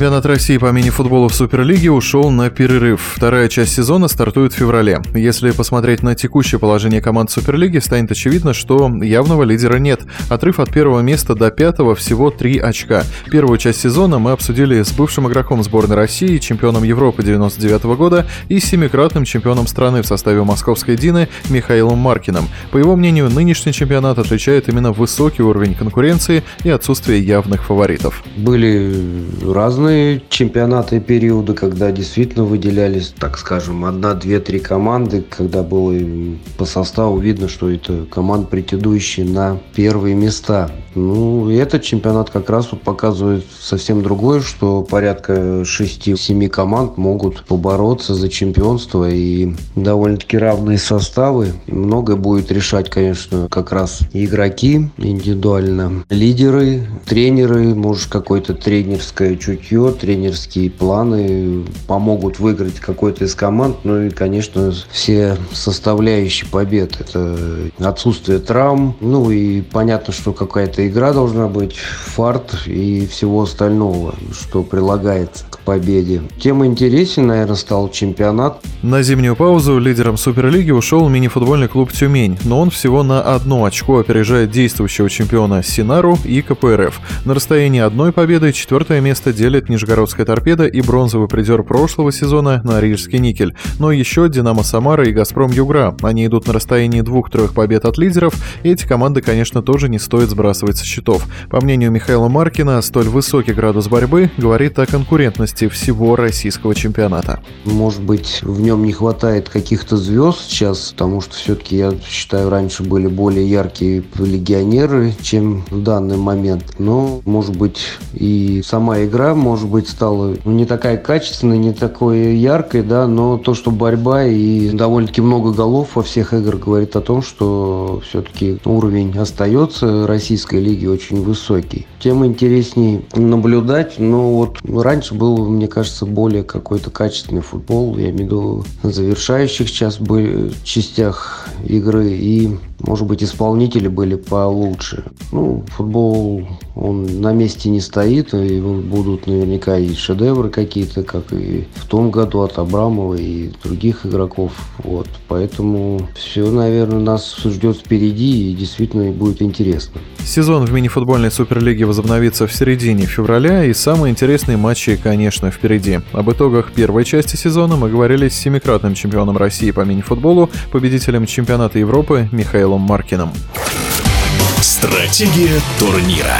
Чемпионат России по мини-футболу в Суперлиге ушел на перерыв. Вторая часть сезона стартует в феврале. Если посмотреть на текущее положение команд Суперлиги, станет очевидно, что явного лидера нет. Отрыв от первого места до пятого всего три очка. Первую часть сезона мы обсудили с бывшим игроком сборной России, чемпионом Европы 99 года и семикратным чемпионом страны в составе московской Дины Михаилом Маркиным. По его мнению, нынешний чемпионат отличает именно высокий уровень конкуренции и отсутствие явных фаворитов. Были разные разные чемпионаты и периоды, когда действительно выделялись, так скажем, одна, две, три команды, когда было по составу видно, что это команды, претендующие на первые места. Ну, этот чемпионат как раз вот показывает совсем другое, что порядка 6-7 команд могут побороться за чемпионство и довольно-таки равные составы. Многое будет решать, конечно, как раз игроки индивидуально, лидеры, тренеры, может, какое-то тренерское чутье, тренерские планы помогут выиграть какой-то из команд. Ну и, конечно, все составляющие побед. Это отсутствие травм, ну и понятно, что какая-то игра должна быть, фарт и всего остального, что прилагается победе. Тем интереснее, наверное, стал чемпионат. На зимнюю паузу лидером Суперлиги ушел мини-футбольный клуб «Тюмень», но он всего на одно очко опережает действующего чемпиона «Синару» и КПРФ. На расстоянии одной победы четвертое место делит Нижегородская торпеда и бронзовый призер прошлого сезона Норильский никель. Но еще «Динамо Самара» и «Газпром Югра». Они идут на расстоянии двух-трех побед от лидеров, и эти команды, конечно, тоже не стоит сбрасывать со счетов. По мнению Михаила Маркина, столь высокий градус борьбы говорит о конкурентности всего российского чемпионата. Может быть, в нем не хватает каких-то звезд сейчас, потому что все-таки, я считаю, раньше были более яркие легионеры, чем в данный момент. Но, может быть, и сама игра, может быть, стала не такая качественная, не такой яркой, да, но то, что борьба и довольно-таки много голов во всех играх говорит о том, что все-таки уровень остается российской лиги очень высокий. Тем интереснее наблюдать, но вот раньше был, мне кажется, более какой-то качественный футбол, я имею в виду завершающих сейчас частях игры. И может быть, исполнители были получше. Ну, футбол, он на месте не стоит, и будут наверняка и шедевры какие-то, как и в том году от Абрамова и других игроков. Вот, поэтому все, наверное, нас ждет впереди, и действительно будет интересно. Сезон в мини-футбольной суперлиге возобновится в середине февраля, и самые интересные матчи, конечно, впереди. Об итогах первой части сезона мы говорили с семикратным чемпионом России по мини-футболу, победителем чемпионата Европы Михаилом Маркиным. Стратегия турнира.